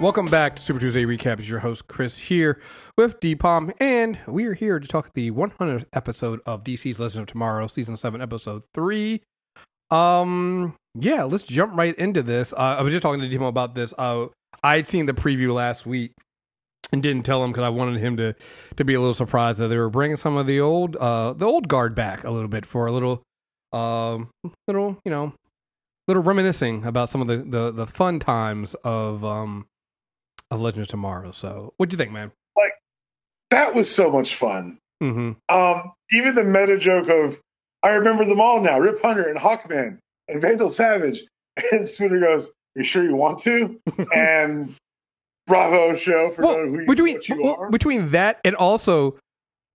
Welcome back to Super Tuesday Recap. Is your host Chris here with Dpom, and we are here to talk the 100th episode of DC's Legend of Tomorrow, season seven, episode three. Um, yeah, let's jump right into this. Uh, I was just talking to Dpom about this. Uh, I'd seen the preview last week and didn't tell him because I wanted him to to be a little surprised that they were bringing some of the old uh the old guard back a little bit for a little um little you know little reminiscing about some of the the, the fun times of um of Legend of Tomorrow. So, what'd you think, man? Like that was so much fun. Mm-hmm. Um, even the meta joke of I remember them all now: Rip Hunter and Hawkman and Vandal Savage. And Spooner goes, "You sure you want to?" and Bravo show for Well, who you, between you well, between that and also,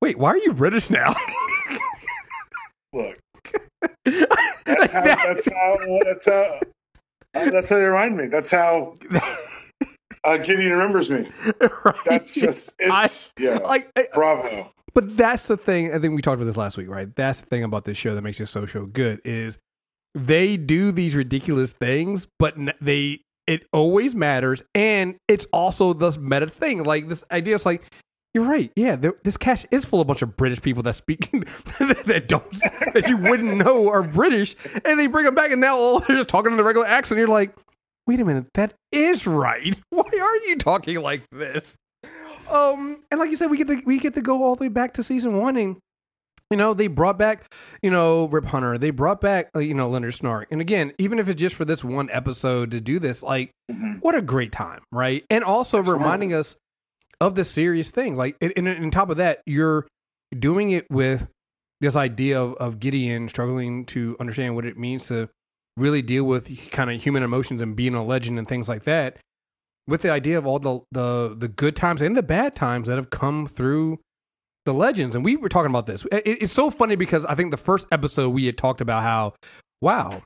wait, why are you British now? Look, that's how, that's how that's how that's how they remind me. That's how uh, Gideon remembers me. right? That's just it's yeah. like I- Bravo. But that's the thing. I think we talked about this last week, right? That's the thing about this show that makes it so so good is they do these ridiculous things, but they it always matters, and it's also this meta thing. Like this idea is like. You're right. Yeah, there, this cast is full of a bunch of British people that speak that don't that you wouldn't know are British, and they bring them back, and now all they're just talking in a regular accent. You're like, wait a minute, that is right. Why are you talking like this? Um, and like you said, we get to we get to go all the way back to season one, and you know they brought back you know Rip Hunter, they brought back uh, you know Leonard Snart, and again, even if it's just for this one episode to do this, like Mhm. what a great time, right? And also That's reminding us of the serious things, like and, and on top of that, you're doing it with this idea of, of Gideon struggling to understand what it means to really deal with kind of human emotions and being a legend and things like that with the idea of all the the the good times and the bad times that have come through the legends. And we were talking about this. It, it's so funny because i think the first episode we had talked about how wow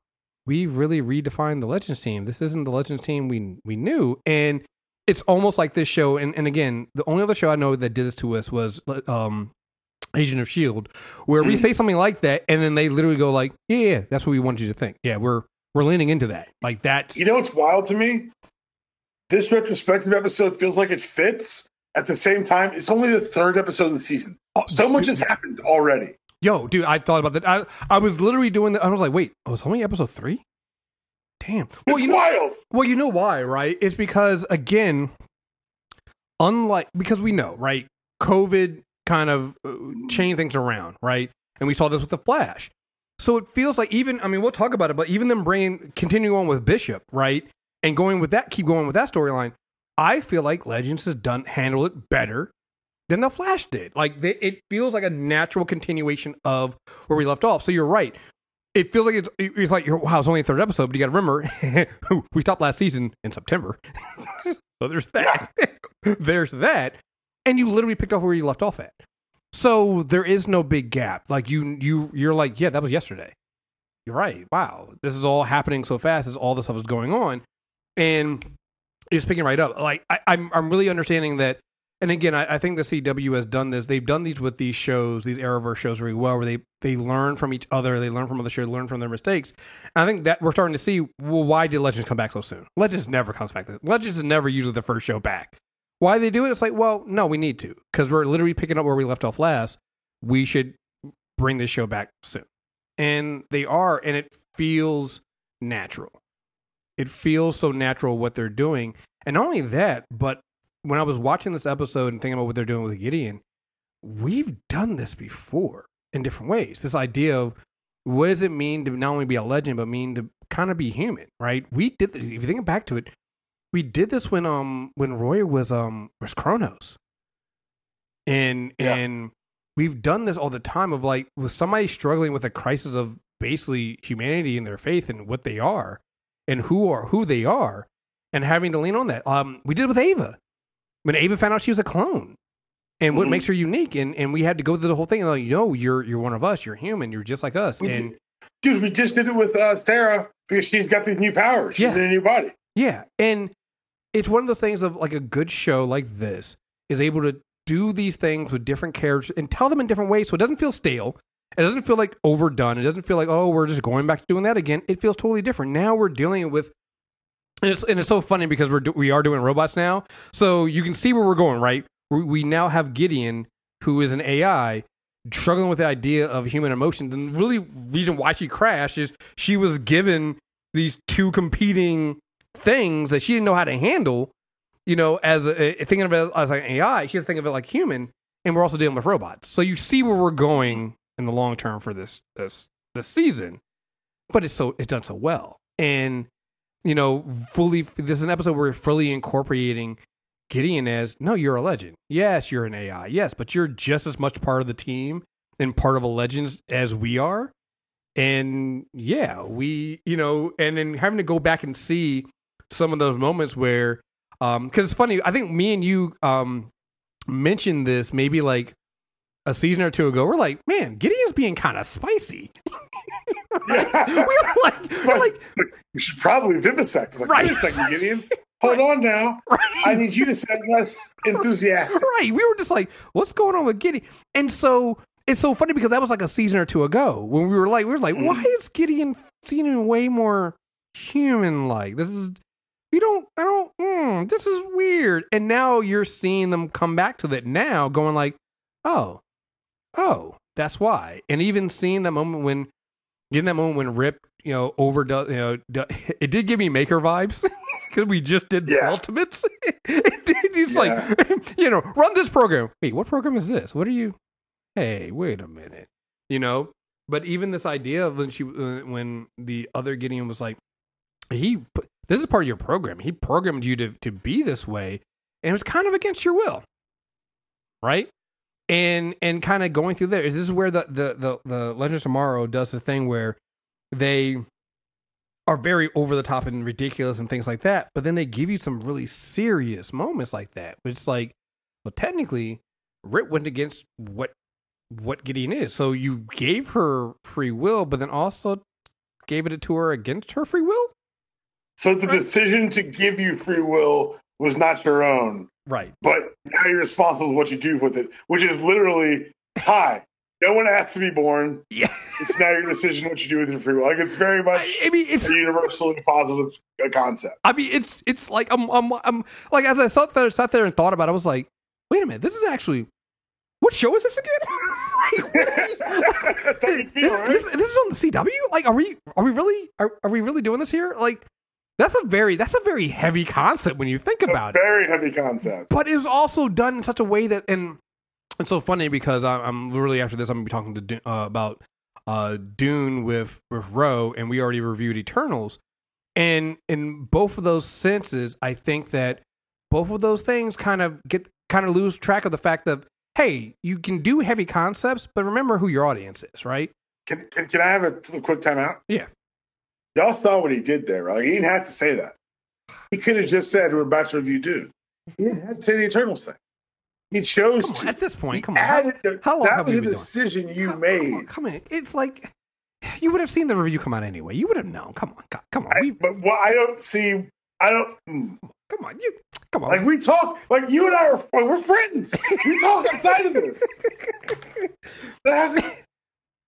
we've really redefined the legends team. This isn't the legends team we we knew. And it's almost like this show and, and again the only other show i know that did this to us was um agent of shield where we mm. say something like that and then they literally go like yeah, yeah that's what we wanted you to think yeah we're we're leaning into that like that." You know what's wild to me? This retrospective episode feels like it fits. At the same time, it's only the third episode of the season. Oh, So much has happened already. Yo, dude, I thought about that. I, I was literally doing that. I was like, wait, oh, it's only episode three? Damn. Well, It's you know, wild. well, you know why, right? It's because again, unlike because we know, right? COVID kind of uh, chain things around, right? And we saw this with the Flash. So it feels like even I mean, we'll talk about it, but even them bringing continuing on with Bishop, right? And going with that, keep going with that storyline. I feel like Legends has done handled it better than the Flash did. Like they, it feels like a natural continuation of where we left off. So you're right. It feels like it's it's like oh, wow, it's only a third episode, but you got to remember we stopped last season in September. so there's that. there's that, and you literally picked up where you left off at. So there is no big gap. Like you you you're like yeah, that was yesterday. You're right. Wow, this is all happening so fast. As all this stuff is going on, and you're picking right up. Like I, I'm I'm really understanding that and again, I, I think the CW has done this. They've done these with these shows, these Arrowverse shows, very well, where they they learn from each other, they learn from other shows, learn from their mistakes. And I think that we're starting to see. Well, why did Legends come back so soon? Legends never comes back. Legends is never usually the first show back. Why they do it? It's like, well, no, we need to because we're literally picking up where we left off last. We should bring this show back soon, and they are, and it feels natural. It feels so natural what they're doing, and not only that, but when I was watching this episode and thinking about what they're doing with Gideon, we've done this before in different ways. This idea of what does it mean to not only be a legend, but mean to kind of be human, right? We did this, if you think back to it, we did this when um when Rory was um was Chronos. And Yeah. and we've done this all the time of like with somebody struggling with a crisis of basically humanity and their faith and what they are and who are who they are and having to lean on that. Um we did it with Ava when Ava found out she was a clone and what Mhm. makes her unique and, and we had to go through the whole thing and like no you're you're one of us you're human you're just like us We and Dude, we just did it with uh, Sarah because she's got these new powers. She's Yeah. in a new body. yeah and it's one of those things of like a good show like this is able to do these things with different characters and tell them in different ways so it doesn't feel stale. It doesn't feel like overdone. It doesn't feel like oh we're just going back to doing that again. It feels totally different. Now we're dealing with and it's and it's so funny because we're we are doing robots now, so you can see where we're going, right? We, we now have Gideon, who is an AI, struggling with the idea of human emotions, and really reason why she crashed is she was given these two competing things that she didn't know how to handle. You know, as a, thinking of it as like AI, she's thinking of it like human, and we're also dealing with robots. So you see where we're going in the long term for this this this season, but it's so it's done so well, and you know, fully. This is an episode where we're fully incorporating Gideon as no, you're a legend. Yes, you're an AI. Yes, but you're just as much part of the team and part of a legend as we are. And yeah, we, you know, and then having to go back and see some of those moments where, um, because it's funny. I think me and you, um, mentioned this maybe like a season or two ago. We're like, man, Gideon's being kind of spicy. Yeah. we were like, we're like, we should probably vivisect. It's like, Right. wait a second, Gideon. Hold on now. Right. I need you to sound less enthusiastic. right. We were just like, what's going on with Gideon? And so it's so funny because that was like a season or two ago when we were like, we were like, Mm. why is Gideon seeming way more human like? This is, we don't, I don't, mm, this is weird. And now you're seeing them come back to that now, going like, oh, oh, that's why. And even seeing that moment when, getting that moment when Rip, you know, overdoes, you know, do, it did give me Maker vibes. Because we just did the Yeah. ultimates. it did. It's like, you know, run this program. Wait, what program is this? What are you? Hey, wait a minute. You know, but even this idea of when she, uh, when the other Gideon was like, he, put- this is part of your program. He programmed you to to be this way, and it was kind of against your will, right? And and kind of going through there is this is where the the the, the Legend of Tomorrow does the thing where they are very over the top and ridiculous and things like that, but then they give you some really serious moments like that. It's like, well, technically, Rip went against what what Gideon is. So you gave her free will, but then also gave it to her against her free will. So the decision to give you free will was not your own, Right. but now you're responsible for what you do with it, which is literally, hi, no one asked to be born. Yeah. It's now your decision what you do with your free will. Like it's very much I, I mean, it's a universally positive uh, concept. I mean, it's it's like I'm I'm, I'm like as I sat there sat there and thought about, it, I was like, wait a minute, this is actually what show is this again? You this, this, this is on the CW. Like, are we are we really are, are we really doing this here? Like, that's a very that's a very heavy concept when you think about it. Very heavy concept. But it was also done in such a way that and it's so funny because I'm, I'm literally after this I'm gonna be talking to Dune, uh, about uh, Dune with with Roe, and we already reviewed Eternals, and in both of those senses, I think that both of those things kind of get kind of lose track of the fact that hey, you can do heavy concepts, but remember who your audience is, right? Can, can, can I have a, a quick timeout? Yeah. Y'all saw what he did there, right? Like, he didn't have to say that. He could have just said, We're about to review Dune. He didn't have to say the Eternals thing. He chose on, to. at this point, He come on. How, the- how long that have was we a been doing? decision you Come- made. Come on, come on. It's like you would have seen the review come out anyway. You would have known. Come on, come- come on. I- but what I don't see, I don't. mm. come on, you. Come on. Like we talk, like you and I are, we're friends. We talk outside of this. That hasn't.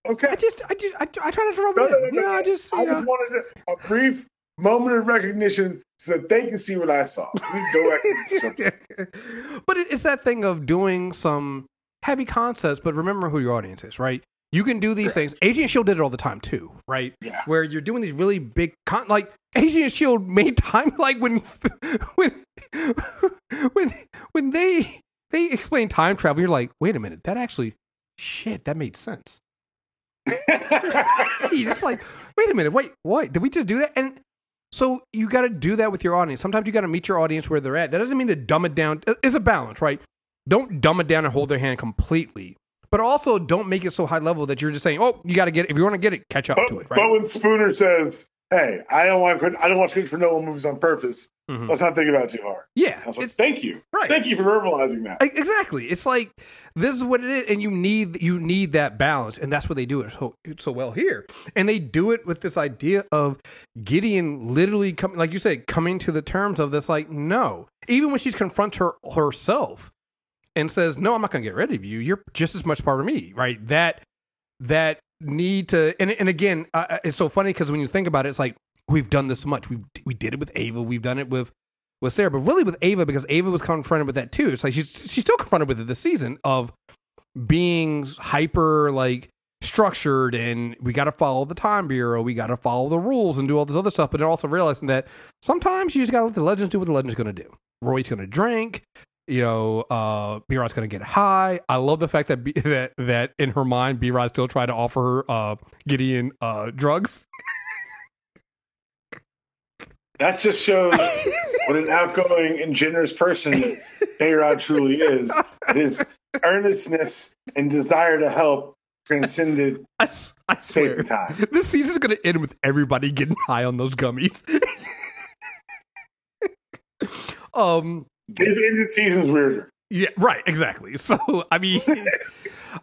Okay. I just, I just, I, I try not to rub No, it no, in. no, You know, no. I just, I you just know. wanted a, a brief moment of recognition so that they can see what I saw. We go back to the script. but it's that thing of doing some heavy concepts, but remember who your audience is, right? You can do these things. Agent Shield did it all the time too, right? Yeah. Where you're doing these really big con like Agent Shield made time like when when when when they they explain time travel, you're like, wait a minute, that actually shit, that made sense. You just like, wait a minute, wait, what? Did we just do that? And so you got to do that with your audience. Sometimes you got to meet your audience where they're at. That doesn't mean to dumb it down. It's a balance, right? Don't dumb it down and hold their hand completely, but also don't make it so high level that you're just saying, "Oh, you got to get it. If you want to get it, catch up But, to it." but Right? when Spooner says, "Hey, I don't want to, I don't watch Christopher Nolan movies on purpose," Mhm. let's not think about it too hard. Yeah, like, it's "Thank you, right. thank you for verbalizing that." Exactly. It's like this is what it is, and you need you need that balance, and that's what they do it so so well here. And they do it with this idea of Gideon literally coming, like you said, coming to the terms of this. Like, no, even when she's confronts her herself and says, "No, I'm not going to get rid of you. You're just as much part of me." Right? That that need to, and and again, uh, it's so funny because when you think about it, it's like we've done this much. We we did it with Ava. We've done it with with Sarah, but really with Ava because Ava was confronted with that too. It's like she's she's still confronted with it this season of being hyper like structured and we got to follow the time bureau we got to follow the rules and do all this other stuff but then also realizing that sometimes you just got to let the legends do what the legends going to do rory's going to drink you know uh Behrad's going to get high i love the fact that B- that that in her mind Behrad still tried to offer her uh gideon uh drugs That just shows what an outgoing and generous person Behrad truly is. His earnestness and desire to help transcended i, I space swear time. this season's going to end with everybody getting high on those gummies um They've ended seasons weirder. Yeah, right, exactly. So I mean,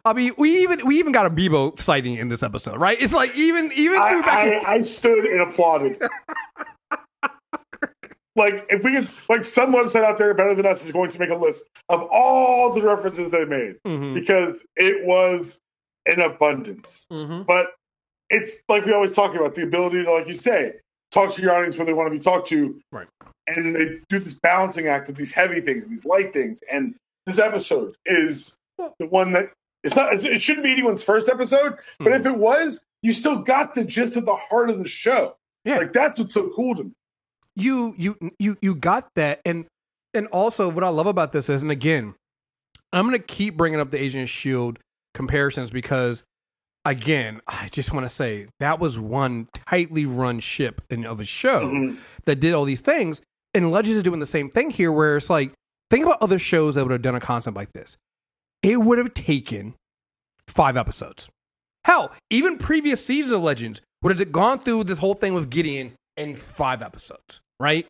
I mean, we even we even got a Beebo sighting in this episode, right? It's like even even I, through back. I, I stood and applauded. like if we could, like some website out there better than us is going to make a list of all the references they made Mhm, because it was in abundance. mhm. But it's like we always talk about the ability to, like you say, talk to your audience where they want to be talked to. Right. And they do this balancing act of these heavy things, these light things. And this episode is the one that it's not, it shouldn't be anyone's first episode, but if hmm. it was, you still got the gist of the heart of the show. Yeah. Like that's what's so cool to me. you you you you got that, and and also what I love about this is, and again, I'm gonna keep bringing up the Agent Shield comparisons because. Again, I just want to say that was one tightly run ship in, of a show. Mhm. that did all these things. And Legends is doing the same thing here, where it's like, think about other shows that would have done a concept like this. It would have taken five episodes. Hell, even previous seasons of Legends would have gone through this whole thing with Gideon in five episodes, right?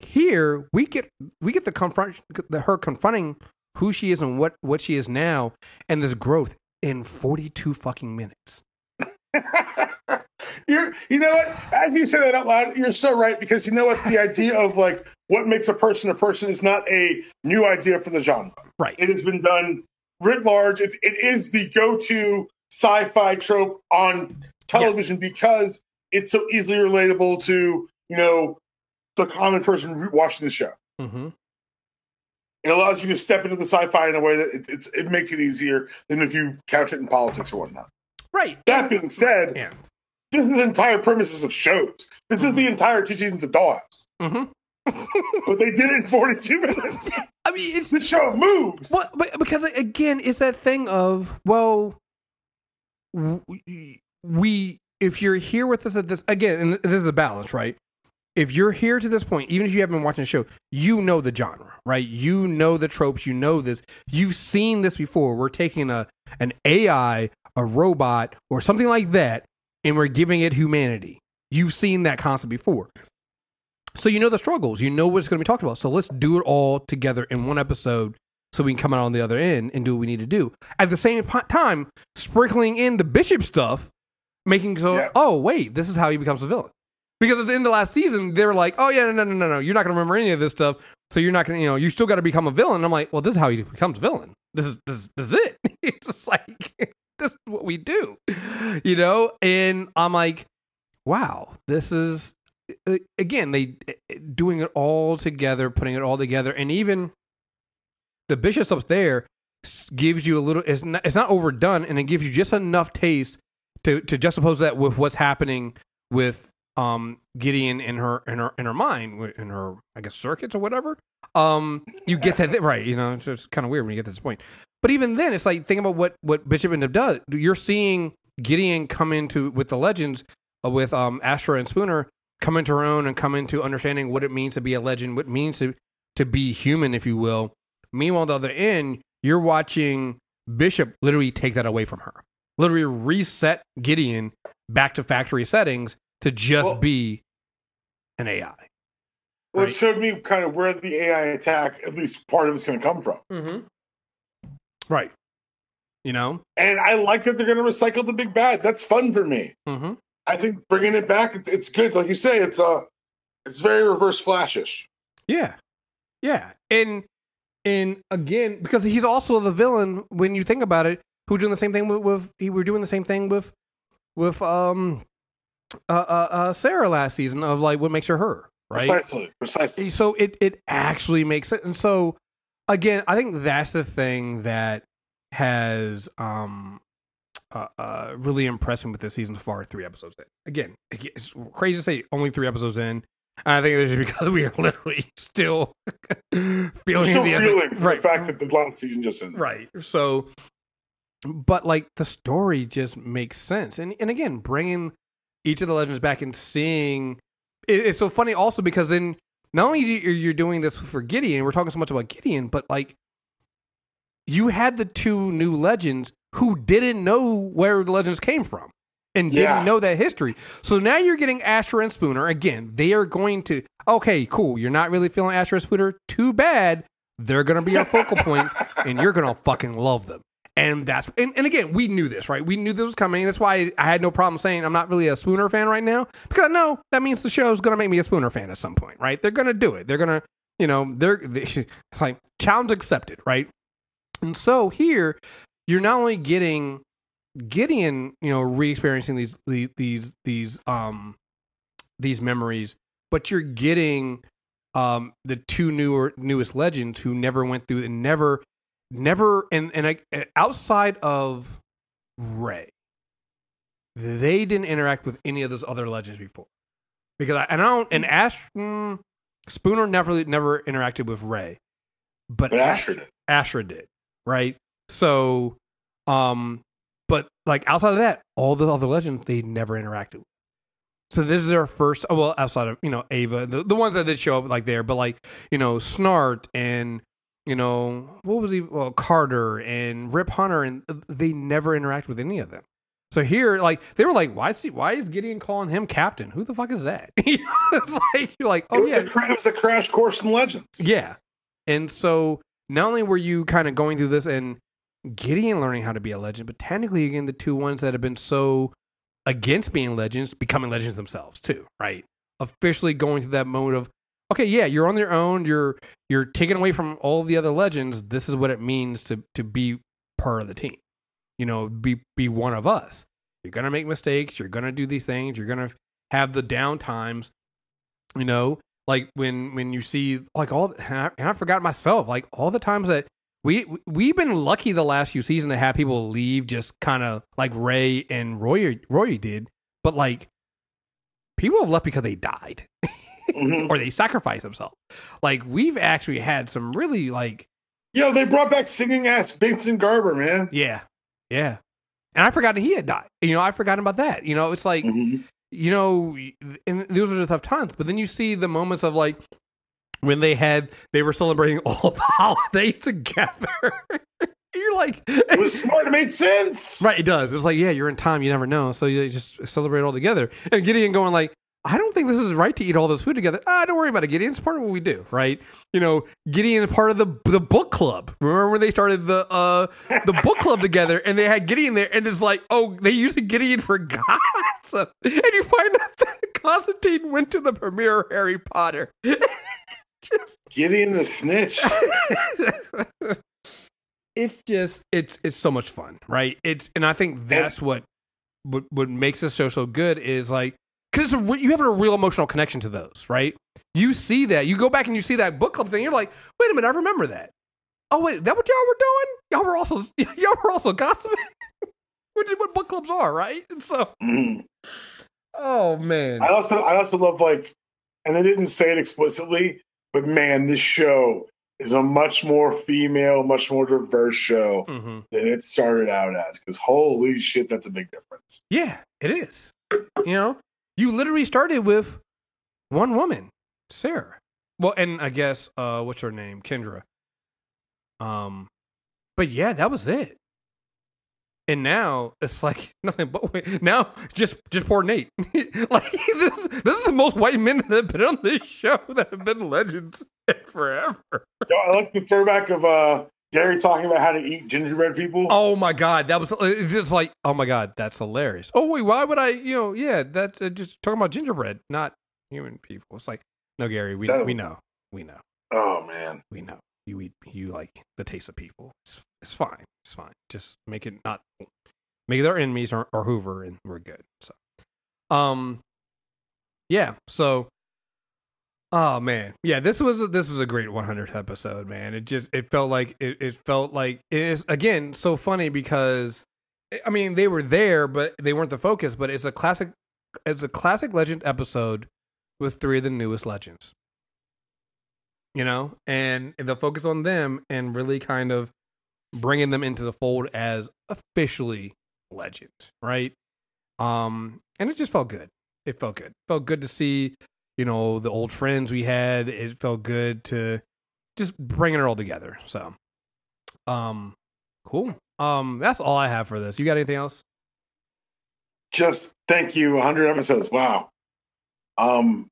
Here we get we get the confront the, her confronting who she is and what what she is now, and this growth in forty two fucking minutes. You're, you know what? As you say that out loud, you're so right because you know what? The idea of like what makes a person a person is not a new idea for the genre. Right. It has been done writ large. It, it is the go-to sci-fi trope on television because it's so easily relatable to you know the common person watching the show. Mm-hmm. It allows you to step into the sci-fi in a way that it, it's, it makes it easier than if you couch it in politics or whatnot. Right. That being said, Yeah. this is the entire premises of shows. This is the entire two seasons of Dollhouse. Mm-hmm. But they did it in 42 minutes. I mean, it's the show moves. Well, but because again, it's that thing of well, we, we if you're here with us at this again, and this is a balance, right? If you're here to this point, even if you haven't been watching the show, you know the genre, right? You know the tropes, you know this. You've seen this before. We're taking a an AI, a robot, or something like that, and we're giving it humanity. You've seen that concept before. So you know the struggles. You know what's going to be talked about. So let's do it all together in one episode so we can come out on the other end and do what we need to do. At the same time, sprinkling in the bishop stuff, making so, Yeah. oh, wait, this is how he becomes a villain. Because at the end of last season, they were like, oh, yeah, no, no, no, no, no. You're not going to remember any of this stuff. So you're not going to, you know, you still got to become a villain. And I'm like, well, this is how he becomes a villain. This is, this, is- this is it. it's just like, this is what we do, you know? And I'm like, wow, this is, uh, again, they doing it all together, putting it all together. And even the bishops up there gives you a little, it's not, it's not overdone. And it gives you just enough taste to, to juxtapose that with what's happening with um Gideon in her in her in her mind in her I guess circuits or whatever. Um, you get that right, you know. It's, kind of weird when you get to this point. But even then, it's like think about what what Bishop and does. You're seeing Gideon come into with the legends uh, with um Astra and Spooner come into her own and come into understanding what it means to be a legend, what it means to to be human, if you will. Meanwhile, on the other end, you're watching Bishop literally take that away from her, literally reset Gideon back to factory settings to just Well- be an AI. Well, Right. it showed me kind of where the AI attack, at least part of it's going to come from. Mm-hmm. Right. You know. And I like that they're going to recycle the big bad. That's fun for me. Mm-hmm. I think bringing it back, it's good. Like you say, it's uh, it's very reverse flashish. Yeah. Yeah. And and again, because he's also the villain when you think about it, who's doing the same thing with, with he we're doing the same thing with with um uh, uh, uh, Sarah last season of like what makes her her, right? Precisely. Precisely. So it it actually makes sense. And so again, I think that's the thing that has um uh, uh really impressed me with this season so far. Three episodes in. Again, it's crazy to say only three episodes in. I think it's just because we are literally still feeling Still the feeling right, the fact that the last season just ended. right. So, but like the story just makes sense, and and again, bringing each of the legends back and seeing it, it's so funny also because then not only you're you're doing this for Gideon, we're talking so much about Gideon, but like you had the two new legends who didn't know where the legends came from and Yeah. didn't know that history. So now you're getting Astra and Spooner again. They are going to okay, cool. You're not really feeling Astra and Spooner. Too bad. They're gonna be your focal point, and you're gonna fucking love them. And that's and, and again, we knew this, right? We knew this was coming. That's why I had no problem saying I'm not really a Spooner fan right now because no, that means the show's gonna make me a Spooner fan at some point, right? They're gonna do it. They're gonna, you know, they're they, it's like challenge accepted, right? And so here, you're not only getting Gideon, you know, re-experiencing these these these these um these memories, but you're getting um the two newer newest legends who never went through and never never and and I, outside of Ray, they didn't interact with any of those other legends before because I and I don't and Ash mm, Spooner never never interacted with Ray, but, But Ash- Astra did. Astra did, right? So, um, but like outside of that, all the other legends they never interacted with. So this is their first. oh, Well, outside of you know Ava, the, the ones that did show up like there, but like you know Snart and you know what was he? Well, Carter and Rip Hunter, and they never interact with any of them. So here, like they were like, why is he? Why is Gideon calling him captain? Who the fuck is that? It's like you're like, oh, It oh was, yeah, a, cra- it was a crash course in legends. yeah. And so not only were you kind of going through this and Gideon learning how to be a legend, but technically again the two ones that have been so against being legends becoming legends themselves too, right? Officially going through that mode of okay, yeah, you're on your own, you're you're taken away from all the other legends. This is what it means to to be part of the team. You know, be be one of us. You're gonna make mistakes, you're gonna do these things, you're gonna have the down times, you know, like when when you see like all and I, and I forgot myself like all the times that we we've been lucky the last few seasons to have people leave just kind of like Ray and Roy Roy did, but like people have left because they died Mhm. or they sacrificed themselves. Like we've actually had some really like Yo, they brought back singing ass Vincent Garber, man. yeah yeah, and I forgot that he had died. You know I forgot about that. You know it's like Mhm. you know, and those are the tough times. But then you see the moments of like when they had they were celebrating all the holidays together. You're like, It was smart. It made sense. right? It does. It's like, yeah, you're in time. You never know, so you just celebrate all together. And Gideon going like. I don't think this is right to eat all this food together. Ah, don't worry about it, Gideon. It's part of what we do, right? You know, Gideon is part of the the book club. Remember when they started the uh the book club together and they had Gideon there and it's like, oh, they used Gideon for gossip. And you find out that Constantine went to the premiere of Harry Potter. Just- Gideon the snitch. it's just it's it's so much fun, right? It's and I think oh. that's what what what makes this show so good is like because it's you have a real emotional connection to those, right? You see that you go back and you see that book club thing. You're like, wait a minute, I remember that. Oh wait, that what y'all were doing? Y'all were also y'all were also gossiping, which is what book clubs are, right? And so, oh man, I also I also love like, and they didn't say it explicitly, but man, this show is a much more female, much more diverse show hmm than it started out as. Because holy shit, that's a big difference. yeah, it is. You know, you literally started with one woman, Sarah. Well, and I guess uh, what's her name, Kendra. Um, but yeah, that was it. And now it's like nothing but wait, now just just poor Nate. like this, this is the most white men that have been on this show that have been legends forever. I like the throwback of uh, Gary talking about how to eat gingerbread people. Oh my god, that was it's just like oh my god, that's hilarious. Oh wait, why would I? You know, yeah, that's uh, just talking about gingerbread, not human people. It's like no, Gary, we That- we know, we know, Oh, man. we know. You eat, you like the taste of people. It's it's fine, it's fine. Just make it not make our enemies or, or Hoover, and we're good. So, Um, yeah. So, oh man, yeah. This was this was a great 100th episode, man. It just it felt like it, it felt like it is again so funny because I mean they were there, but they weren't the focus. But it's a classic. It's a classic legend episode with three of the newest legends. You know, and the focus on them and really kind of bringing them into the fold as officially legends, right? Um, and it just felt good. It felt good. felt good to see, you know, the old friends we had. It felt good to just bringing it all together. So, um, cool. Um, that's all I have for this. You got anything else? Just thank you. 100 episodes. Wow. Um,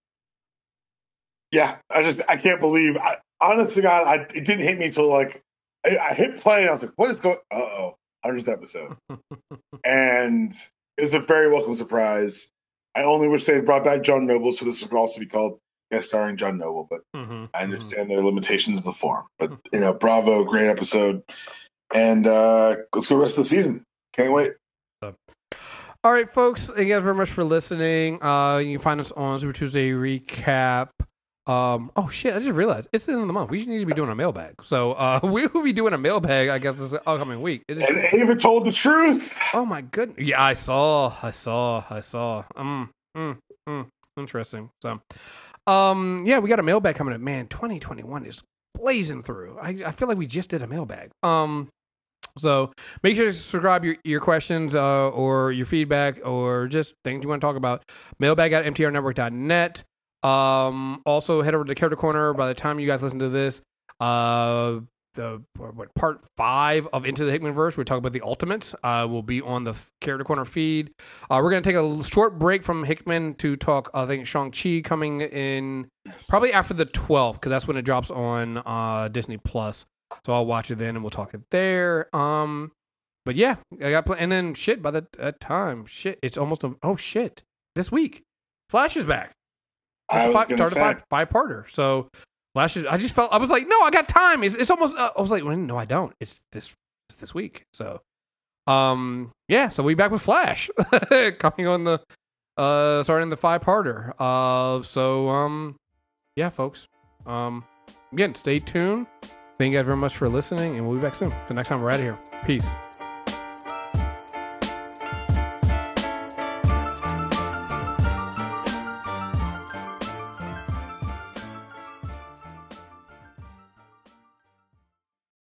yeah, I just I can't believe. I, honest to God, I, it didn't hit me till like I, I hit play and I was like, "What is going?" Uh oh, hundredth episode, and it was a very welcome surprise. I only wish they had brought back John Noble, so this would also be called guest starring John Noble. But mm-hmm, I understand their limitations of the form. But you know, bravo, great episode, and uh let's go rest of the season. Can't wait. All right, folks. Thank you guys very much for listening. Uh, you can find us on Super Tuesday Recap. Um, oh shit! I just realized it's the end of the month. We just need to be doing a mailbag. So uh, we will be doing a mailbag. I guess this upcoming week. It is- and Ava told the truth. Oh my goodness! Yeah, I saw. I saw. I saw. Um. Mm, mm, interesting. So, um, yeah, we got a mailbag coming up. Man, 2021 is blazing through. I I feel like we just did a mailbag. Um. So make sure to subscribe your, your questions uh, or your feedback or just things you want to talk about. Mailbag at mtrnetwork.net. Um, also head over to Character Corner. By the time you guys listen to this, uh, the what part five of Into the Hickmanverse, we talk about the Ultimates. Uh, will be on the Character Corner feed. Uh, we're gonna take a short break from Hickman to talk. I think Shang Chi coming in yes. probably after the 12th because that's when it drops on uh Disney Plus. So I'll watch it then and we'll talk it there. Um, but yeah, I got pl- and then shit by that, that time, shit, it's almost a, oh shit, this week, Flash is back. I five, started five, five parter. So last year, I just felt I was like, no, I got time. It's, it's almost. Uh, I was like, well, no, I don't. It's this it's this week. So, um, yeah. So we back with Flash coming on the uh starting the five parter. Uh, so um, yeah, folks. Um, again, stay tuned. Thank you guys very much for listening, and we'll be back soon. The next time we're out of here. Peace.